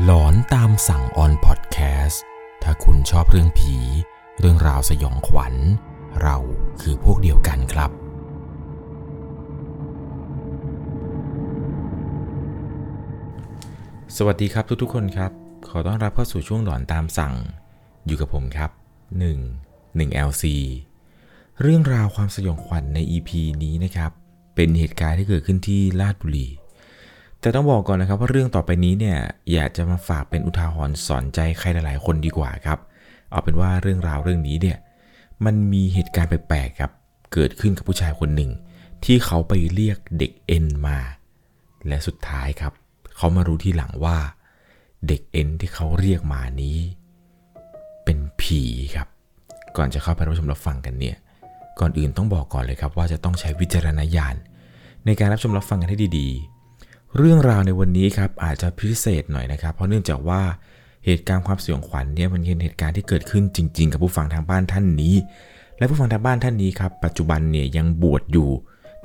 หลอนตามสั่งออนพอดแคสต์ถ้าคุณชอบเรื่องผี เรื่องราวสยองขวัญ เราคือพวกเดียวกันครับ สวัสดีครับทุกๆคนครับ ขอต้อนรับเข้าสู่ช่วงหลอนตามสั่ง อยู่กับผมครับ 1 1 LC เรื่องราวความสยองขวัญใน EP นี้นะครับ เป็นเหตุการณ์ที่เกิดขึ้นที่ลาดบุรี แต่ต้องบอกก่อนนะครับว่าเรื่องต่อไปนี้เนี่ยอยากจะมาฝากเป็นอุทาหรณ์สอนใจใครหลายๆ คนดีกว่าครับ เอาเป็นว่าเรื่องราวเรื่องนี้เนี่ยมันมีเหตุการณ์แปลกๆครับ เกิดขึ้นกับผู้ชายคนหนึ่ง ที่เขาไปเรียกเด็กเอ็นมา และสุดท้ายครับ เขามารู้ที่หลังว่า เด็กเอ็นที่เขาเรียกมานี้ เป็นผีครับ ก่อนจะเข้าไปรับชมรับฟังกันเนี่ย ก่อนอื่นต้องบอกก่อนเลยครับว่าจะต้องใช้วิจารณญาณในการรับชมรับฟังกันให้ดีๆ เรื่องราวในวันนี้ครับอาจจะพิเศษหน่อยนะครับ เพราะเนื่องจากว่าเหตุการณ์ความสยองขวัญเนี่ยมันเป็นเหตุการณ์ที่เกิดขึ้นจริง ๆ กับผู้ฟังทางบ้านท่านนี้ และผู้ฟังทางบ้านท่านนี้ครับปัจจุบันเนี่ยยังบวชอยู่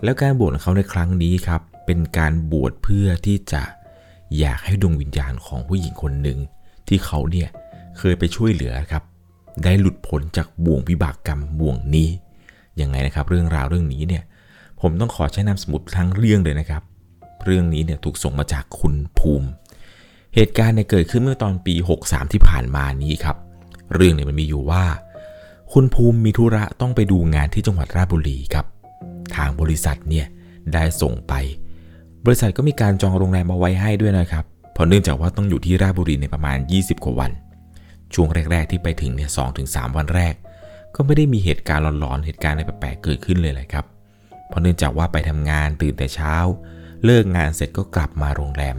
แล้วการบวชของเขาในครั้งนี้ครับเป็นการบวชเพื่อที่จะอยากให้ดวงวิญญาณของผู้หญิงคนหนึ่งที่เขาเนี่ยเคยไปช่วยเหลือครับ ได้หลุดพ้นจากบ่วงวิบากกรรมบ่วงนี้ยังไงนะครับ เรื่องราวเรื่องนี้เนี่ยผมต้องขอใช้นามสมุดทั้งเรื่องเลยนะครับ เรื่องนี้เนี่ยถูกส่งมาจากคุณภูมิ เหตุการณ์เนี่ยเกิดขึ้นเมื่อตอนปี 63 ที่ผ่านมานี้ครับ เรื่องเนี่ยมันมีอยู่ว่า คุณภูมิมีธุระต้องไปดูงานที่จังหวัดราชบุรีครับ ทางบริษัทเนี่ยได้ส่งไป บริษัทก็มีการจองโรงแรมเอาไว้ให้ด้วยนะครับเพราะเนื่องจากว่าต้องอยู่ที่ราชบุรีในประมาณ 20 กว่าวัน ช่วงแรก ๆ ที่ไปถึงเนี่ยสถึง3วันแรก ก็ไม่ได้มีเหตุการณ์หลอนๆ เหตุการณ์อะไรแปลกๆ เกิดขึ้นเลยแหละครับ เพราะเนื่องจากว่าไปทำงานตื่นแต่เช้า เลิกงานเสร็จก็กลับมาโรงแรม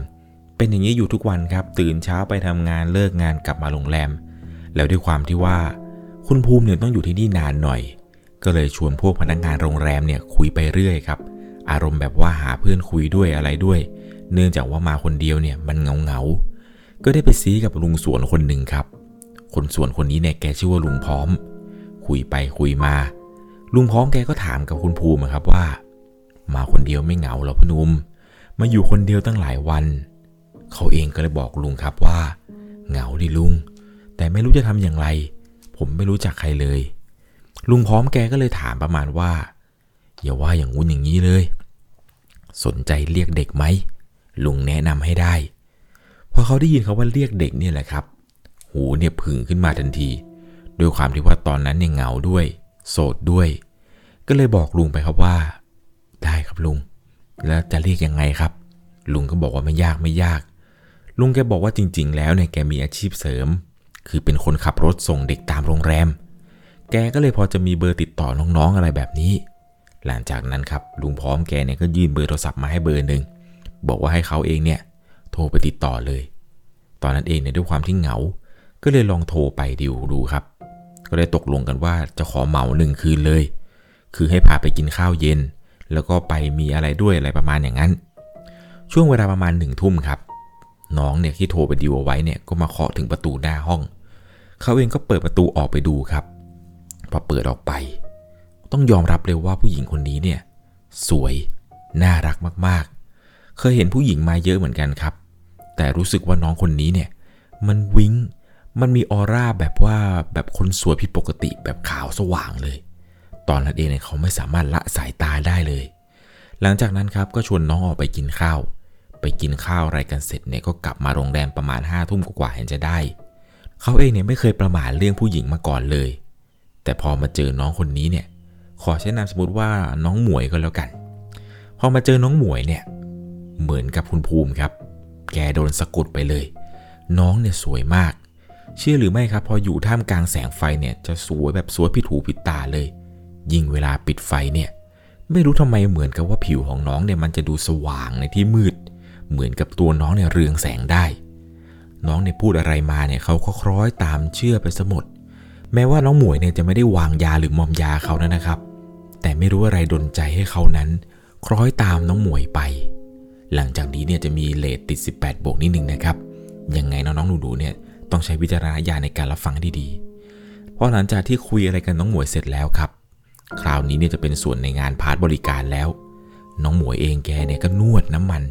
เป็นอย่างนี้อยู่ทุกวันครับ ตื่นเช้าไปทำงานเลิกงานกลับมาโรงแรม แล้วด้วยความที่ว่า คุณภูมิเนี่ยต้องอยู่ที่นี่นานหน่อย ก็เลยชวนพวกพนักงานโรงแรมเนี่ยคุยไปเรื่อยครับ อารมณ์แบบว่าหาเพื่อนคุยด้วยอะไรด้วย เนื่องจากว่ามาคนเดียวเนี่ยมันเงาเงาก็ได้ไปซีกับลุงสวนคนหนึ่งครับ คนสวนคนนี้เนี่ยแกชื่อว่าลุงพร้อม คุยไปคุยมา ลุงพร้อมแกก็ถามกับคุณภูมิครับว่า มาคนเดียวไม่เหงาหรอพนุม มาอยู่คนเดียวตั้งหลายวัน เขาเองก็เลยบอกลุงครับว่า เหงาดิลุง แต่ไม่รู้จะทำอย่างไร ผมไม่รู้จักใครเลย ลุงพร้อมแกก็เลยถามประมาณว่า อย่าว่าอย่างงู้นอย่างนี้เลย สนใจเรียกเด็กไหม ลุงแนะนำให้ได้ พอเขาได้ยินเขาว่าเรียกเด็กเนี่ยแหละครับ หูเนี่ยผึ่งขึ้นมาทันที ด้วยความที่ว่าตอนนั้นเนี่ยเหงาด้วย โสดด้วย ก็เลยบอกลุงไปครับว่า ได้ครับลุง แล้วจะเรียกยังไงครับ ลุงก็บอกว่าไม่ยากไม่ยาก ลุงแกบอกว่าจริง ๆ แล้วเนี่ยแกมีอาชีพเสริม คือเป็นคนขับรถส่งเด็กตามโรงแรม แกก็เลยพอจะมีเบอร์ติดต่อน้องๆอะไรแบบนี้ หลังจากนั้นครับลุงพร้อมแกเนี่ยก็ยื่นเบอร์โทรศัพท์มาให้เบอร์หนึ่งบอกว่าให้เขาเองเนี่ยโทรไปติดต่อเลย ตอนนั้นเองเนี่ยด้วยความที่เหงา ก็เลยลองโทรไปดูดูครับ ก็ได้ตกลงกันว่าจะขอเหมาหนึ่งคืนเลย คือให้พาไปกินข้าวเย็น แล้วก็ไปมีอะไรด้วยอะไรประมาณอย่างนั้น ช่วงเวลาประมาณหนึ่งทุ่มครับ น้องเนี่ยที่โทรไปดีลเอาไว้เนี่ยก็มาเคาะถึงประตูหน้าห้อง เขาเองก็เปิดประตูออกไปดูครับ พอเปิดออกไป ต้องยอมรับเลยว่าผู้หญิงคนนี้เนี่ยสวย น่ารักมากๆ เคยเห็นผู้หญิงมาเยอะเหมือนกันครับ แต่รู้สึกว่าน้องคนนี้เนี่ยมันวิง้ง มันมีออร่าแบบว่าแบบคนสวยผิดปกติแบบขาวสว่างเลย ตอนนั้นเองเนี่ยเขาไม่สามารถละสายตาได้เลย หลังจากนั้นครับก็ชวนน้องออกไปกินข้าว ไปกินข้าวอะไรกันเสร็จเนี่ยก็กลับมาโรงแรมประมาณ5้าทุ่มกว่าเห็นจะได้ เขาเองเนี่ยไม่เคยประมาทเรื่องผู้หญิงมาก่อนเลย แต่พอมาเจอน้องคนนี้เนี่ย ขอใช้นามสมมติว่าน้องหมวยก็แล้วกัน พอมาเจอน้องหมวยเนี่ย เหมือนกับคุณภูมิครับ แกโดนสะกดไปเลย น้องเนี่ยสวยมากเชื่อหรือไม่ครับ พออยู่ท่ามกลางแสงไฟเนี่ยจะสวยแบบสวยผิดหูผิดตาเลย ยิ่งเวลาปิดไฟเนี่ย ไม่รู้ทำไมเหมือนกับว่าผิวของน้องเนี่ยมันจะดูสว่างในที่มืด เหมือนกับตัวน้องเนี่ยเรืองแสงได้ น้องเนี่ยพูดอะไรมาเนี่ยเขาก็คล้อยตามเชื่อไปสมด แม้ว่าน้องหมวยเนี่ยจะไม่ได้วางยาหรือมอมยาเขานะนะครับ แต่ไม่รู้อะไรดนใจให้เขานั้น คล้อยตามน้องหมวยไป หลังจากนี้เนี่ยจะมีเลทติด 18 บวกนิดนึงนะครับ ยังไงน้องๆหนูๆเนี่ยต้องใช้วิจารณญาณในการรับฟังให้ดีๆ เพราะหลังจากที่คุยอะไรกันน้องหมวยเสร็จแล้วครับ คราวนี้เนี่ยจะเป็นส่วนในงานพาร์ทบริการแล้ว น้องหมวยเองแกเนี่ยก็นวดน้ำมัน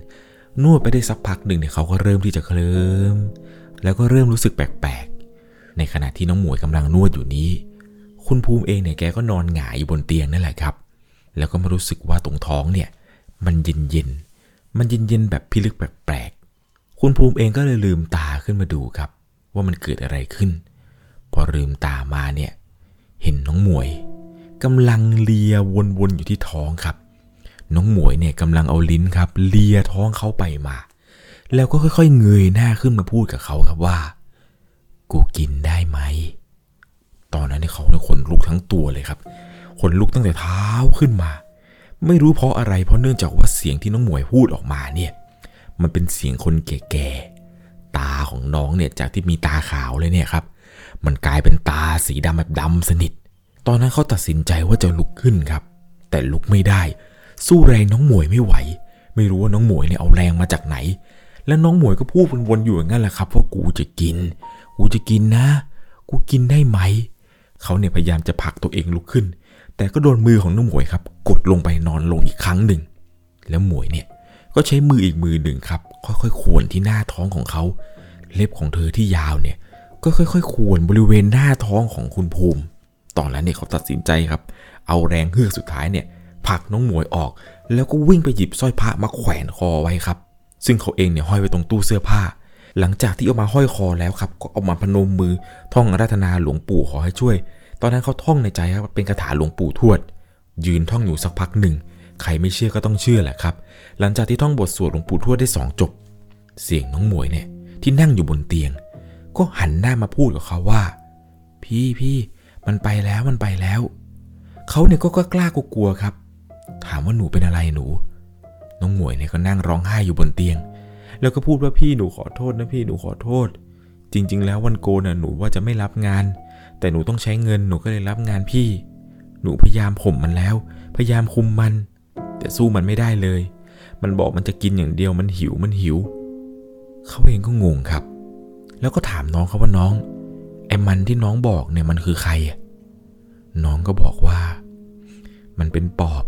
นวดไปได้สักพักหนึ่งเนี่ยเขาก็เริ่มที่จะเคลิมแล้วก็เริ่มรู้สึกแปลกๆ ในขณะที่น้องหมวยกำลังนวดอยู่นี้ คุณภูมิเองเนี่ยแกก็นอนหงายอยู่บนเตียงนั่นแหละครับ แล้วก็มารู้สึกว่าตรงท้องเนี่ย มันเย็นๆมันเย็นๆแบบพิลึกแปลกๆ คุณภูมิเองก็เลยลืมตาขึ้นมาดูครับ ว่ามันเกิดอะไรขึ้น พอลืมตามาเนี่ย เห็นน้องหมวย กำลังเลียวนๆอยู่ที่ท้องครับ น้องหมวยเนี่ยกำลังเอาลิ้นครับเลียท้องเขาไปมา แล้วก็ค่อยๆเงยหน้าขึ้นมาพูดกับเขาครับว่า กูกินได้ไหม ตอนนั้นเนี่ยเขาเนี่ยขนลุกทั้งตัวเลยครับขนลุกตั้งแต่เท้าขึ้นมา ไม่รู้เพราะอะไรเพราะเนื่องจากว่าเสียงที่น้องหมวยพูดออกมาเนี่ย มันเป็นเสียงคนแก่ๆตาของน้องเนี่ยจากที่มีตาขาวเลยเนี่ยครับ มันกลายเป็นตาสีดำแบบดำสนิท ตอนนั้นเขาตัดสินใจว่าจะลุกขึ้นครับ แต่ลุกไม่ได้ สู้แรงน้องหมวยไม่ไหว ไม่รู้ว่าน้องหมวยเนี่ยเอาแรงมาจากไหน แล้วน้องหมวยก็พูดวนๆอยู่อย่างนั้นแหละครับว่ากูจะกิน กูจะกินนะ กูกินได้ไหม เขาเนี่ยพยายามจะผลักตัวเองลุกขึ้น แต่ก็โดนมือของน้องหมวยครับ กดลงไปนอนลงอีกครั้งหนึ่ง แล้วหมวยเนี่ยก็ใช้มืออีกมือหนึ่งครับ ค่อยๆควรที่หน้าท้องของเขา เล็บของเธอที่ยาวเนี่ย ก็ค่อยๆควรบริเวณหน้าท้องของคุณภูมิ ตอนนั้นเนี่ยเขาตัดสินใจครับ เอาแรงเฮือกสุดท้ายเนี่ยผลักน้องหมวยออก แล้วก็วิ่งไปหยิบสร้อยพระมาแขวนคอไว้ครับ ซึ่งเขาเองเนี่ยห้อยไว้ตรงตู้เสื้อผ้า หลังจากที่เอามาห้อยคอแล้วครับ ก็เอามาพนมมือท่องราธนาหลวงปู่ขอให้ช่วย ตอนนั้นเขาท่องในใจครับเป็นคาถาหลวงปู่ทวด ยืนท่องอยู่สักพักหนึ่งใครไม่เชื่อก็ต้องเชื่อแหละครับ หลังจากที่ท่องบทสวดหลวงปู่ทวดได้สองจบ เสียงน้องหมวยเนี่ยที่นั่งอยู่บนเตียง ก็หันหน้ามาพูดกับเขาว่า พี่พี่ มันไปแล้วมันไปแล้ว เขาเนี่ยก็กล้ากลัวๆครับ ถามว่าหนูเป็นอะไรหนู น้องหมวยเนี่ยก็นั่งร้องไห้อยู่บนเตียง แล้วก็พูดว่าพี่หนูขอโทษนะพี่หนูขอโทษ จริง ๆ แล้ววันโกนน่ะหนูว่าจะไม่รับงาน แต่หนูต้องใช้เงินหนูก็เลยรับงานพี่ หนูพยายามข่มมันแล้ว พยายามคุมมัน แต่สู้มันไม่ได้เลย มันบอกมันจะกินอย่างเดียวมันหิวมันหิว เขาเองก็งงครับ แล้วก็ถามน้องเขาว่าน้อง มันที่น้องบอกเนี่ยมันคือใครอะน้องก็บอกว่า มันเป็นปอบ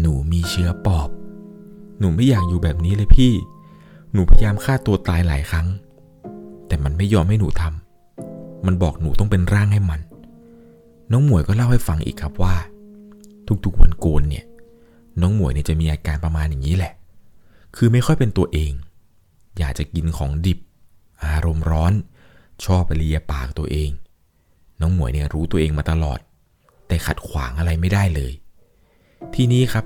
หนูมีเชื้อปอบ หนูไม่อยากอยู่แบบนี้เลยพี่ หนูพยายามฆ่าตัวตายหลายครั้ง แต่มันไม่ยอมให้หนูทำมันบอกหนูต้องเป็นร่างให้มัน น้องหมวยก็เล่าให้ฟังอีกครับว่า ทุกๆวันโกนเนี่ย น้องหมวยเนี่ยจะมีอาการประมาณอย่างนี้แหละ คือไม่ค่อยเป็นตัวเอง อยากจะกินของดิบ อารมณ์ร้อน ชอบไปเลียปากตัวเอง น้องหมวยเนี่ยรู้ตัวเองมาตลอด แต่ขัดขวางอะไรไม่ได้เลย ทีนี้ครับ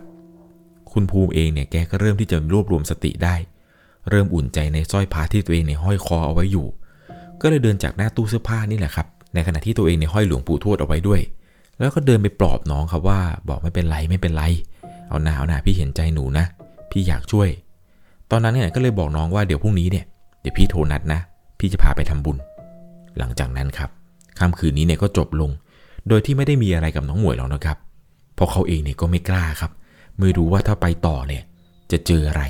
คุณภูมิเองเนี่ยแกก็เริ่มที่จะรวบรวมสติได้ เริ่มอุ่นใจในสร้อยพระที่ตัวเองในห้อยคอเอาไว้อยู่ ก็เลยเดินจากหน้าตู้เสื้อผ้านี่แหละครับ ในขณะที่ตัวเองในห้อยหลวงปู่ทวดเอาไว้ด้วย แล้วก็เดินไปปลอบน้องครับว่า บอกไม่เป็นไรไม่เป็นไร เอาหนาเอาหนาพี่เห็นใจหนูนะ พี่อยากช่วย ตอนนั้นเนี่ยก็เลยบอกน้องว่าเดี๋ยวพรุ่งนี้เนี่ยเดี๋ยวพี่โทรนัดนะ พี่จะพาไปทำบุญ หลังจากนั้นครับค่ำคืนนี้เนี่ยก็จบลง โดยที่ไม่ได้มีอะไรกับน้องหมวยหรอกนะครับ เพราะเขาเองเนี่ยก็ไม่กล้าครับ ไม่รู้ว่าถ้าไปต่อเนี่ยจะเจออะไร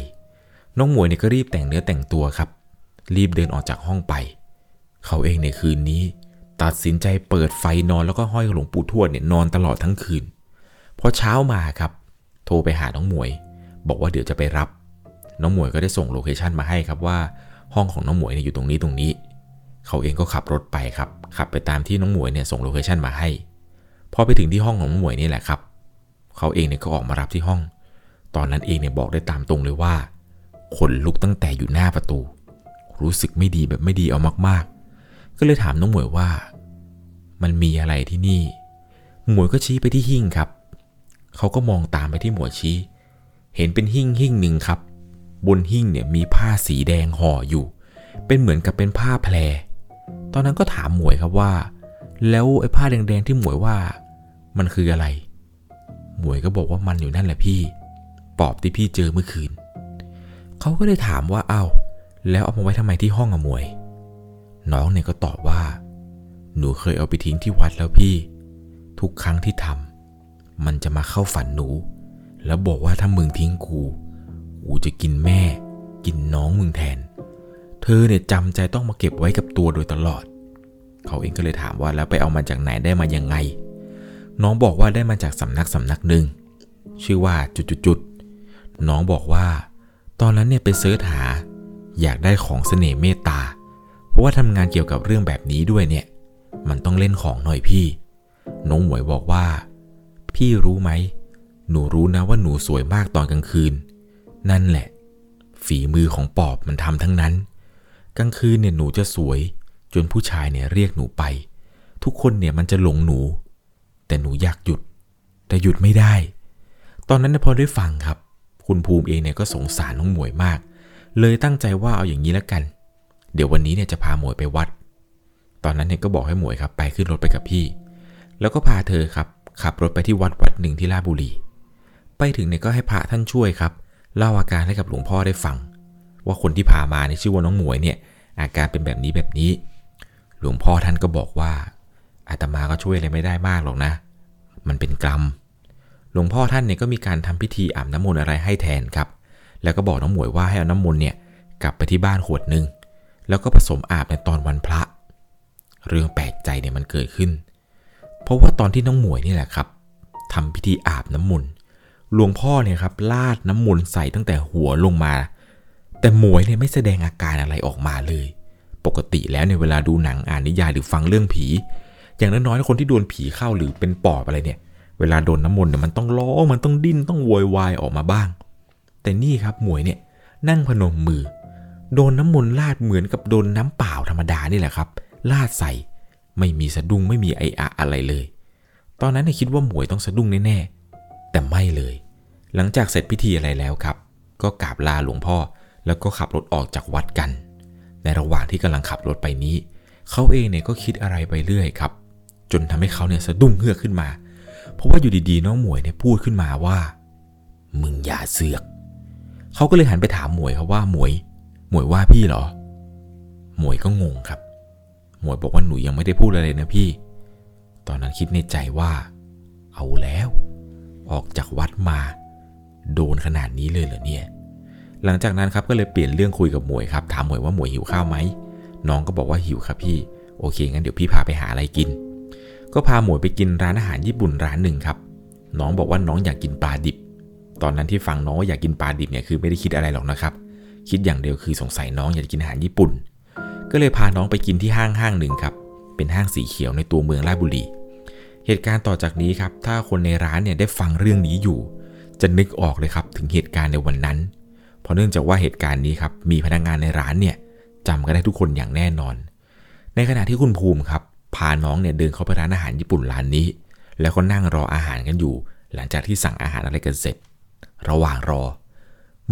น้องหมวยเนี่ยก็รีบแต่งเนื้อแต่งตัวครับ รีบเดินออกจากห้องไป เขาเองในคืนนี้ ตัดสินใจเปิดไฟนอนแล้วก็ห้อยหลวงปู่ทวดเนี่ยนอนตลอดทั้งคืน พอเช้ามาครับ โทรไปหาน้องหมวย บอกว่าเดี๋ยวจะไปรับ น้องหมวยก็ได้ส่ง location มาให้ครับว่า ห้องของน้องหมวยเนี่ยอยู่ตรงนี้ตรงนี้ เขาเองก็ขับรถไปครับ ขับไปตามที่น้องหมวยเนี่ยส่ง location มาให้ พอไปถึงที่ห้องของน้องหมวยนี่แหละครับ เขาเองเนี่ยก็ออกมารับที่ห้อง ตอนนั้นเองเนี่ยบอกได้ตามตรงเลยว่า ขนลุกตั้งแต่อยู่หน้าประตู รู้สึกไม่ดีแบบไม่ดีเอามากๆ ก็เลยถามน้องหมวยว่า มันมีอะไรที่นี่ หมวยก็ชี้ไปที่หิ้งครับ เขาก็มองตามไปที่หมวยชี้ เห็นเป็นหิ้งหิ้งหนึ่งครับ บนหิ้งเนี่ยมีผ้าสีแดงห่ออยู่ เป็นเหมือนกับเป็นผ้าแพร ตอนนั้นก็ถามหมวยครับว่า แล้วไอ้ผ้าแดงๆที่หมวยว่า มันคืออะไร หมวยก็บอกว่ามันอยู่นั่นแหละพี่ ปอบที่พี่เจอเมื่อคืน เขาก็เลยถามว่าเอา้าแล้วเอามาไว้ทำไมที่ห้องอะหมวย น้องเนี่ยก็ตอบว่า หนูเคยเอาไปทิ้งที่วัดแล้วพี่ ทุกครั้งที่ทำมันจะมาเข้าฝันหนู แล้วบอกว่าถ้ามึงทิ้งกู กูจะกินแม่ กินน้องมึงแทน เธอเนี่ยจำใจต้องมาเก็บไว้กับตัวโดยตลอด เขาเองก็เลยถามว่าแล้วไปเอามาจากไหนได้มายังไง น้องบอกว่าได้มาจากสำนักสำนักหนึ่งชื่อว่าจุดๆน้องบอกว่า ตอนนั้นเนี่ยไปเสิร์ชหา อยากได้ของเสน่ห์เมตตา เพราะว่าทำงานเกี่ยวกับเรื่องแบบนี้ด้วยเนี่ย มันต้องเล่นของหน่อยพี่ น้องหมวยบอกว่า พี่รู้ไหม หนูรู้นะว่าหนูสวยมากตอนกลางคืน นั่นแหละ ฝีมือของปอบมันทำทั้งนั้น กลางคืนเนี่ยหนูจะสวย จนผู้ชายเนี่ยเรียกหนูไป ทุกคนเนี่ยมันจะหลงหนู แต่หนูอยากหยุด แต่หยุดไม่ได้ ตอนนั้นพอได้ฟังครับ คุณภูมิเองเนี่ยก็สงสารน้องหมวยมาก เลยตั้งใจว่าเอาอย่างนี้แล้วกัน เดี๋ยววันนี้เนี่ยจะพาหมวยไปวัด ตอนนั้นเนี่ยก็บอกให้หมวยครับไปขึ้นรถไปกับพี่ แล้วก็พาเธอครับขับรถไปที่วัดวัดหนึ่งที่ราชบุรี ไปถึงเนี่ยก็ให้พระท่านช่วยครับ เล่าอาการให้กับหลวงพ่อได้ฟัง ว่าคนที่พามาในชื่อว่าน้องหมวยเนี่ยอาการเป็นแบบนี้แบบนี้ หลวงพ่อท่านก็บอกว่าอาตมาก็ช่วยอะไรไม่ได้มากหรอกนะ มันเป็นกรรม หลวงพ่อท่านเนี่ยก็มีการทำพิธีอาบน้ำมนต์อะไรให้แทนครับ แล้วก็บอกน้องหมวยว่าให้เอาน้ำมนต์เนี่ยกลับไปที่บ้านขวดหนึ่งแล้วก็ผสมอาบในตอนวันพระ เรื่องแปลกใจเนี่ยมันเกิดขึ้น เพราะว่าตอนที่น้องหมวยนี่แหละครับทำพิธีอาบน้ำมนต์หลวงพ่อเนี่ยครับลาดน้ำมนต์ใส่ตั้งแต่หัวลงมา แต่หมวยเนี่ยไม่แสดงอาการอะไรออกมาเลย ปกติแล้วในเวลาดูหนังอ่านนิยายหรือฟังเรื่องผี อย่างน้อยๆคนที่โดนผีเข้าหรือเป็นปอบอะไรเนี่ย เวลาโดนน้ำมนต์เนี่ยมันต้องร้องมันต้องดิ้นต้องโวยวายออกมาบ้าง แต่นี่ครับหมวยเนี่ยนั่งพนมมือ โดนน้ำมนต์ลาดเหมือนกับโดนน้ำเปล่าธรรมดานี่แหละครับลาดใส่ไม่มีสะดุ้งไม่มีไออะอะไรเลย ตอนนั้นเนี่ยคิดว่าหมวยต้องสะดุ้งแน่ๆแต่ไม่เลย หลังจากเสร็จพิธีอะไรแล้วครับ ก็กราบลาหลวงพ่อ แล้วก็ขับรถออกจากวัดกัน ในระหว่างที่กำลังขับรถไปนี้ เขาเองเนี่ยก็คิดอะไรไปเรื่อยครับ จนทำให้เขาเนี่ยสะดุ้งเฮือกขึ้นมา เพราะว่าอยู่ดีๆ น้องหมวยเนี่ยพูดขึ้นมาว่า มึงอย่าเสือก เขาก็เลยหันไปถามหมวยครับว่าหมวย หมวยว่าพี่เหรอ หมวยก็งงครับ หมวยบอกว่าหนูยังไม่ได้พูดอะไรเลยนะพี่ ตอนนั้นคิดในใจว่า เอาแล้ว ออกจากวัดมา โดนขนาดนี้เลยเหรอเนี่ย หลังจากนั้นครับก็เลยเปลี่ยนเรื่องคุยกับหมวยครับถามหมวยว่าหมวยหิวข้าวไหมน้องก็บอกว่าหิวครับพี่ โอเคงั้นเดี๋ยวพี่พาไปหาอะไรกิน ก็พาหมวยไปกินร้านอาหารญี่ปุ่นร้านหนึ่งครับ น้องบอกว่าน้องอยากกินปลาดิบ ตอนนั้นที่ฟังน้องว่าอยากกินปลาดิบเนี่ยคือไม่ได้คิดอะไรหรอกนะครับ คิดอย่างเดียวคือสงสัยน้องอยากกินอาหารญี่ปุ่น ก็เลยพาน้องไปกินที่ห้างห้างหนึ่งครับ เป็นห้างสีเขียวในตัวเมืองราชบุรี เหตุการณ์ต่อจากนี้ครับ ถ้าคนในร้านเนี่ยได้ฟังเรื่องนี้อยู่ จะนึกออกเลยครับถึงเหตุการณ์ในวันนั้น ราะเนื่องจากว่าเหตุการณ์นี้ครับมีพนักงานในร้านเนี่ยจำกันได้ทุกคนอย่างแน่นอน ในขณะที่คุณภูมิครับพาน้องเนี่ยเดินเข้าไปร้านอาหารญี่ปุ่นร้านนี้ แล้วก็นั่งรออาหารกันอยู่ หลังจากที่สั่งอาหารอะไรกันเสร็จ ระหว่างรอ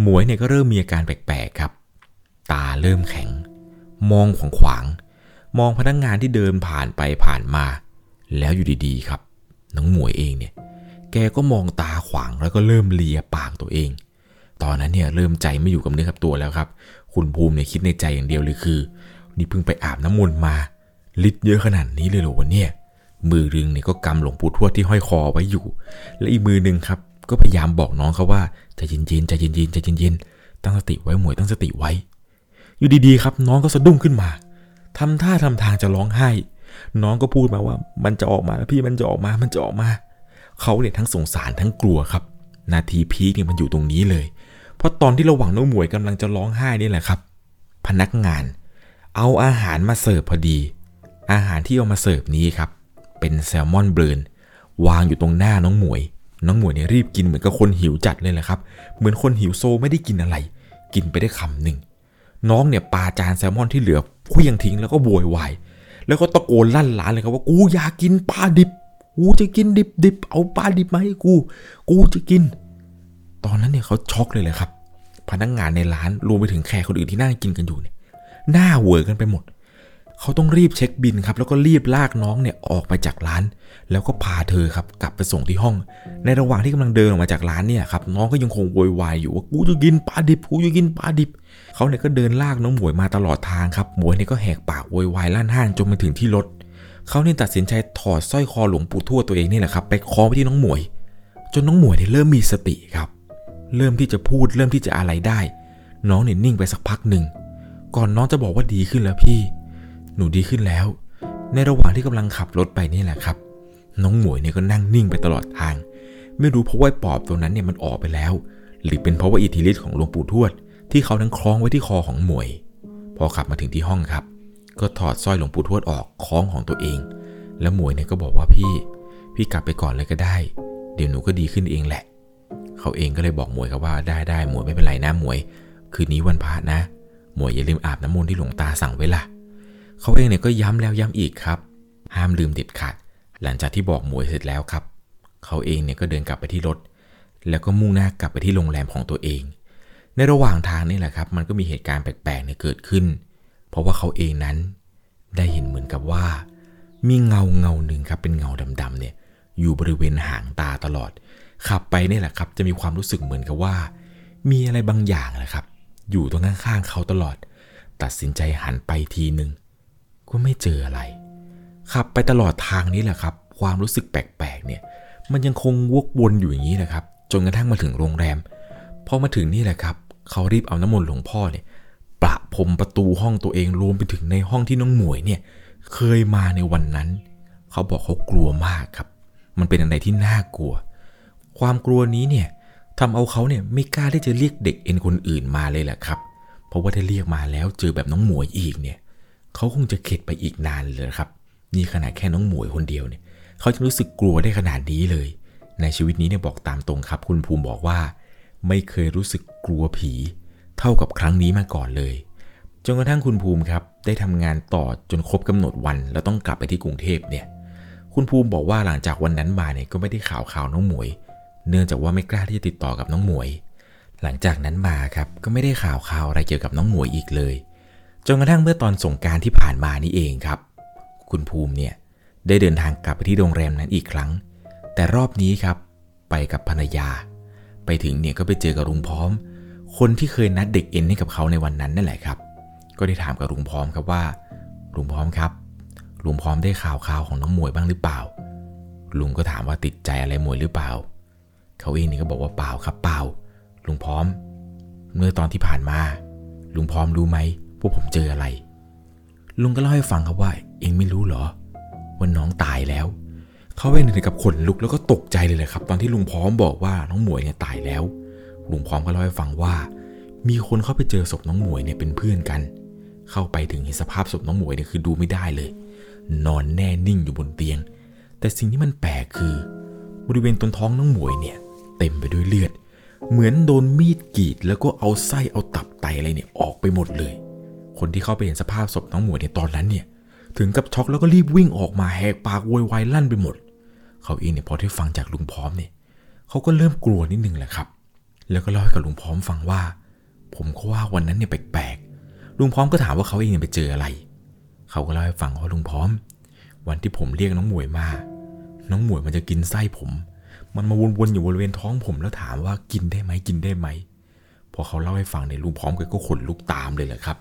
หมวยเนี่ยก็เริ่มมีอาการแปลกๆครับ ตาเริ่มแข็ง มองขวางขวางๆมองพนักงานที่เดินผ่านไปผ่านมา แล้วอยู่ดีๆ ครับน้องหมวยเองเนี่ย แกก็มองตาขวางแล้วก็เริ่มเลียปากตัวเอง ตอนนั้นเนี่ยเริ่มใจไม่อยู่กับเนื้อกับตัวแล้วครับ คุณภูมิเนี่ยคิดในใจอย่างเดียวเลยคือ นี่เพิ่งไปอาบน้ำมนต์มาลิตรเยอะขนาดนี้เลยเหรอวะเนี่ย มือรึงเนี่ยก็กำหลวงปู่ทวดที่ห้อยคอไว้อยู่ และอีกมือหนึ่งครับ ก็พยายามบอกน้องเขาว่าใจเย็นๆใจเย็นๆใจเย็นๆตั้งสติไว้หมวยตั้งสติไว้ อยู่ดีๆครับ น้องก็สะดุ้งขึ้นมาทำท่าทำทางจะร้องไห้ น้องก็พูดมาว่ามันจะออกมาพี่มันจะออกมามันจะออกมาเขาเนี่ยทั้งสงสารทั้งกลัวครับ นาที peak เนี่ยมันอยู่ตรงนี้เลย เพราะตอนที่ระหว่างน้องหมวยกำลังจะร้องไห้นี่แหละครับ พนักงาน เอาอาหารมาเสิร์ฟพอดี อาหารที่เอามาเสิร์ฟนี้ครับ เป็นแซลมอน burn วางอยู่ตรงหน้าน้องหมวย น้องหมวยเนี่ยรีบกินเหมือนกับคนหิวจัดเลยแหละครับ เหมือนคนหิวโซไม่ได้กินอะไร กินไปได้คำหนึ่งน้องเนี่ยปาจานแซลมอนที่เหลือเขวี้ยงทิ้งแล้วก็โวยวายแล้วก็ตะโกนลั่นร้านเลยครับว่ากูอยากกินปลาดิบ กูจะกินดิบดิบเอาปลาดิบมาให้กู กูจะกิน ตอนนั้นเนี่ยเขาช็อกเลยเลยครับ พนักงงานในร้านรวมไปถึงแขกคนอื่นที่นั่งกินกันอยู่เนี่ยหน้าเหวอกันไปหมด เขาต้องรีบเช็คบินครับ แล้วก็รีบลากน้องเนี่ยออกไปจากร้าน แล้วก็พาเธอครับกลับไปส่งที่ห้อง ในระหว่างที่กำลังเดินออกมาจากร้านเนี่ยครับน้องก็ยังคงโวยวายอยู่ว่ากูจะกินปลาดิบกูจะกินปลาดิบ เขาเนี่ยก็เดินลากน้องหมวยมาตลอดทางครับหมวยเนี่ยก็แหกปากโวยวายลั่นห้านจนมาถึงที่รถเขาเนี่ยตัดสินใจถอดสร้อยคอหลวงปู่ทวดตัวเองนี่แหละครับไปคล้องไปที่น้องหมวย จนน้องหมวยเนี่ยเริ่มมีสติครับ เริ่มที่จะพูดเริ่มที่จะอะไรได้ น้องเนี่ยนิ่งไปสักพักหนึ่ง ก่อนน้องจะบอกว่าดีขึ้นแล้วพี่ หนูดีขึ้นแล้ว ในระหว่างที่กำลังขับรถไปนี่แหละครับ น้องหมวยเนี่ยก็นั่งนิ่งไปตลอดทาง ไม่รู้เพราะว่าปอบตัวนั้นเนี่ยมันออกไปแล้ว หรือเป็นเพราะว่าอิทธิฤทธิ์ของหลวงปู่ทวด ที่เขาทั้งคล้องไว้ที่คอของหมวย พอขับมาถึงที่ห้องครับ ก็ถอดสร้อยหลวงปู่ทวดออกคล้องของตัวเอง แล้วหมวยเนี่ยก็บอกว่าพี่ พี่กลับไปก่อนเลยก็ได้ เดี๋ยวหนูก็ดีขึ้นเองแหละ เขาเองก็เลยบอกหมวยครับว่าได้ได้หมวยไม่เป็นไรนะหมวย คืนนี้วันพระนะ หมวยอย่าลืมอาบน้ำมนต์ที่หลวงตาสั่งไว้ล่ะเขาเองเนี่ยก็ย้ำแล้วย้ำอีกครับ ห้ามลืมเด็ดขาด หลังจากที่บอกหมวยเสร็จแล้วครับ เขาเองเนี่ยก็เดินกลับไปที่รถ แล้วก็มุ่งหน้ากลับไปที่โรงแรมของตัวเอง ในระหว่างทางนี่แหละครับ มันก็มีเหตุการณ์แปลกๆเนี่ยเกิดขึ้น เพราะว่าเขาเองนั้น ได้เห็นเหมือนกับว่า มีเงาเงาหนึ่งครับเป็นเงาดำๆเนี่ยอยู่บริเวณหางตาตลอด ขับไปนี่แหละครับ จะมีความรู้สึกเหมือนกับว่า มีอะไรบางอย่างแหละครับ อยู่ตรงข้างๆเขาตลอด ตัดสินใจหันไปทีหนึ่งก็ไม่เจออะไร ขับไปตลอดทางนี้แหละครับ ความรู้สึกแปลกๆเนี่ย มันยังคงวกวนอยู่อย่างนี้แหละครับ จนกระทั่งมาถึงโรงแรม พอมาถึงนี่แหละครับ เขารีบเอาน้ำมนต์หลวงพ่อเนี่ย ประพรมประตูห้องตัวเองรวมไปถึงในห้องที่น้องหมวยเนี่ย เคยมาในวันนั้น เขาบอกเขากลัวมากครับ มันเป็นอะไรที่น่ากลัว ความกลัวนี้เนี่ยทำเอาเขาเนี่ยไม่กล้าที่จะเรียกเด็กเอ็นคนอื่นมาเลยแหละครับ เพราะว่าถ้าเรียกมาแล้วเจอแบบน้องหมวยอีกเนี่ยเขาคงจะเข็ดไปอีกนานเลยครับนี่ขนาดแค่น้องหมวยคนเดียวเนี่ยเขาจะรู้สึกกลัวได้ขนาดนี้เลย ในชีวิตนี้เนี่ยบอกตามตรงครับ คุณภูมิบอกว่า ไม่เคยรู้สึกกลัวผี เท่ากับครั้งนี้มาก่อนเลยจนกระทั่งคุณภูมิครับได้ทำงานต่อจนครบกำหนดวัน แล้วต้องกลับไปที่กรุงเทพเนี่ยคุณภูมิบอกว่าหลังจากวันนั้นมาเนี่ยก็ไม่ได้ข่าวข่าวน้องหมวย เนื่องจากว่าไม่กล้าที่จะติดต่อกับน้องหมวย หลังจากนั้นมาครับก็ไม่ได้ข่าวข่าวอะไรเกี่ยวกับน้องหมวยอีกเลย จนกระทั่งเมื่อตอนสงการที่ผ่านมานี่เองครับ คุณภูมิเนี่ยได้เดินทางกลับไปที่โรงแรมนั้นอีกครั้ง แต่รอบนี้ครับไปกับภรรยา ไปถึงเนี่ยก็ไปเจอกับลุงพร้อม คนที่เคยนัดเด็กเอ็นให้กับเขาในวันนั้นนั่นแหละครับ ก็ได้ถามกับลุงพร้อมครับว่าลุงพร้อมครับลุงพร้อมได้ข่าวข่าวของน้องหมวยบ้างหรือเปล่า ลุงก็ถามว่าติดใจอะไรหมวยหรือเปล่า เขาเองนี่ก็บอกว่าเปล่าครับเปล่า ลุงพร้อม เมื่อตอนที่ผ่านมา ลุงพร้อมรู้ไหมพวกผมเจออะไร ลุงก็เล่าให้ฟังครับว่า เองไม่รู้เหรอว่าน้องตายแล้ว เขาเองถึงกับขนลุกแล้วก็ตกใจเลยแหละครับ ตอนที่ลุงพร้อมบอกว่าน้องหมวยเนี่ยตายแล้ว ลุงพร้อมก็เล่าให้ฟังว่า มีคนเข้าไปเจอศพน้องหมวยเนี่ยเป็นเพื่อนกัน เข้าไปถึงเห็นสภาพศพน้องหมวยเนี่ยคือดูไม่ได้เลย นอนแน่นิ่งอยู่บนเตียง แต่สิ่งที่มันแปลกคือบริเวณต้นท้องน้องหมวยเนี่ย เต็มไปด้วยเลือด เหมือนโดนมีดกรีดแล้วก็เอาไส้เอาตับไตอะไรเนี่ยออกไปหมดเลย คนที่เข้าไปเห็นสภาพศพน้องหมวยในตอนนั้นเนี่ยถึงกับช็อกแล้วก็รีบวิ่งออกมาแหกปากโวยวายลั่นไปหมด เขาเองเนี่ยพอได้ฟังจากลุงพร้อมเนี่ยเขาก็เริ่มกลัวนิดนึงแหละครับ แล้วก็เล่าให้กับลุงพร้อมฟังว่า ผมก็ว่าวันนั้นเนี่ยแปลกๆลุงพร้อมก็ถามว่าเขาเองเนี่ยไปเจออะไร เขาก็เล่าให้ฟังว่าลุงพร้อม วันที่ผมเรียกน้องหมวยมา น้องหมวยมันจะกินไส้ผม มันมาวนๆอยู่บริเวณท้องผมแล้วถามว่ากินได้ไหมกินได้ไหมพอเขาเล่าให้ฟังเนี่ยลุงพร้อมแกก็ขนลุกตามเลยแหละครับ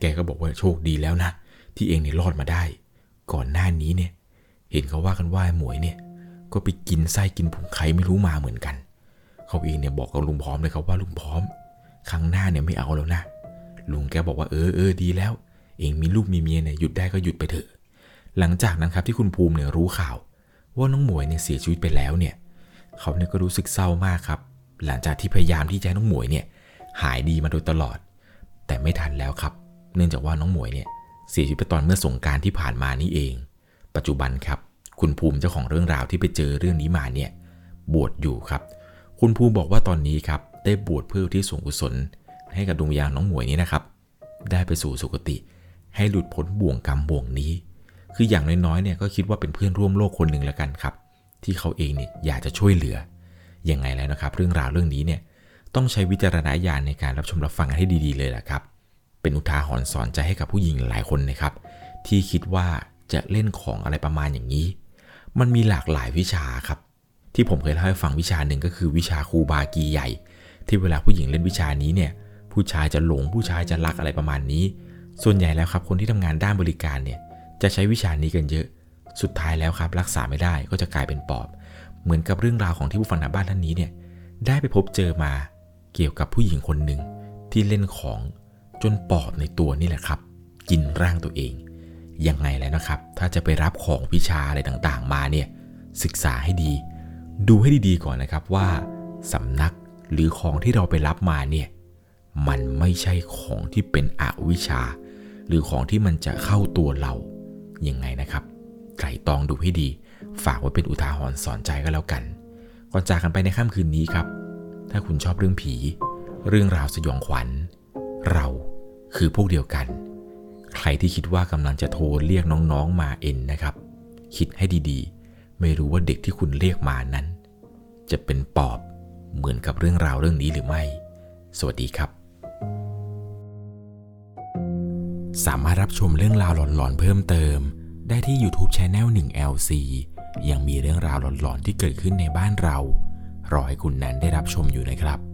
แกก็บอกว่าโชคดีแล้วนะ ที่เองเนี่ยรอดมาได้ ก่อนหน้านี้เนี่ย เห็นเขาว่ากันว่าหมวยเนี่ย ก็ไปกินไส้กินผงไข่ไม่รู้มาเหมือนกัน เขาเองเนี่ยบอกกับลุงพร้อมเลยครับว่าลุงพร้อม ครั้งหน้าเนี่ยไม่เอาแล้วนะลุงแกบอกว่าเออเออดีแล้ว เองมีลูกมีเมียเนี่ยหยุดได้ก็หยุดไปเถอะ หลังจากนั้นครับที่คุณภูมิเนี่ยรู้ข่าว ว่าน้องหมวยเนี่ยเสียชีวิตไปแล้วเนี่ย เขาเนี่ยก็รู้สึกเศร้ามากครับ หลังจากที่พยายามที่จะให้น้องหมวยเนี่ยหายดีมาโดยตลอด แต่ไม่ทันแล้วครับ เนื่องจากว่าน้องหมวยเนี่ยเสียชีวิตไปตอนเมื่อสงการที่ผ่านมานี่เอง ปัจจุบันครับ คุณภูมิเจ้าของเรื่องราวที่ไปเจอเรื่องนี้มาเนี่ยบวชอยู่ครับ คุณภูมิบอกว่าตอนนี้ครับได้บวชเพื่อที่ส่วนกุศล ให้กับดวงวิญญาณน้องหมวยนี้นะครับ ได้ไปสู่สุคติ ให้หลุดพ้นบ่วงกรรมบ่วงนี้ คืออย่างน้อยๆเนี่ยก็คิดว่าเป็นเพื่อนร่วมโลกคนหนึ่งแล้วกันครับ ที่เขาเองเนี่ยอยากจะช่วยเหลือยังไงแล้วนะครับ เรื่องราวเรื่องนี้เนี่ยต้องใช้วิจารณญาณในการรับชมรับฟังให้ดีๆเลยแหละครับ เป็นอุทาหรณ์สอนใจให้กับผู้หญิงหลายคนนะครับ ที่คิดว่าจะเล่นของอะไรประมาณอย่างนี้ มันมีหลากหลายวิชาครับ ที่ผมเคยเล่าให้ฟังวิชาหนึ่งก็คือวิชาครูบากีใหญ่ ที่เวลาผู้หญิงเล่นวิชานี้เนี่ยผู้ชายจะหลงผู้ชายจะรักอะไรประมาณนี้ ส่วนใหญ่แล้วครับคนที่ทำงานด้านบริการเนี่ยจะใช้วิชานี้กันเยอะ สุดท้ายแล้วครับรักษาไม่ได้ก็จะกลายเป็นปอบ เหมือนกับเรื่องราวของที่ผู้ฟังทาบ้านท่านนี้เนี่ยได้ไปพบเจอมาเกี่ยวกับผู้หญิงคนหนึ่งที่เล่นของจนปอบในตัวนี่แหละครับ กินร่างตัวเอง ยังไงแล้วนะครับ ถ้าจะไปรับของวิชาอะไรต่างๆ มาเนี่ยศึกษาให้ดี ดูให้ดีๆก่อนนะครับว่าสำนักหรือของที่เราไปรับมาเนี่ยมันไม่ใช่ของที่เป็นอวิชา หรือของที่มันจะเข้าตัวเรายังไงนะครับ ไตรตรองดูให้ดี ฝากไว้เป็นอุทาหรณ์สอนใจก็แล้วกัน ก่อนจากกันไปในค่ำคืนนี้ครับ ถ้าคุณชอบเรื่องผี เรื่องราวสยองขวัญ เราคือพวกเดียวกัน ใครที่คิดว่ากำลังจะโทรเรียกน้องๆมาเอ็นนะครับ คิดให้ดีๆ ไม่รู้ว่าเด็กที่คุณเรียกมานั้น จะเป็นปอบเหมือนกับเรื่องราวเรื่องนี้หรือไม่ สวัสดีครับสามารถรับชมเรื่องราวหลอนๆเพิ่มเติม ได้ที่ YouTube Channel 1 LC ยังมีเรื่องราวหลอนๆที่เกิดขึ้นในบ้านเรา รอให้คุณนั้นได้รับชมอยู่นะครับ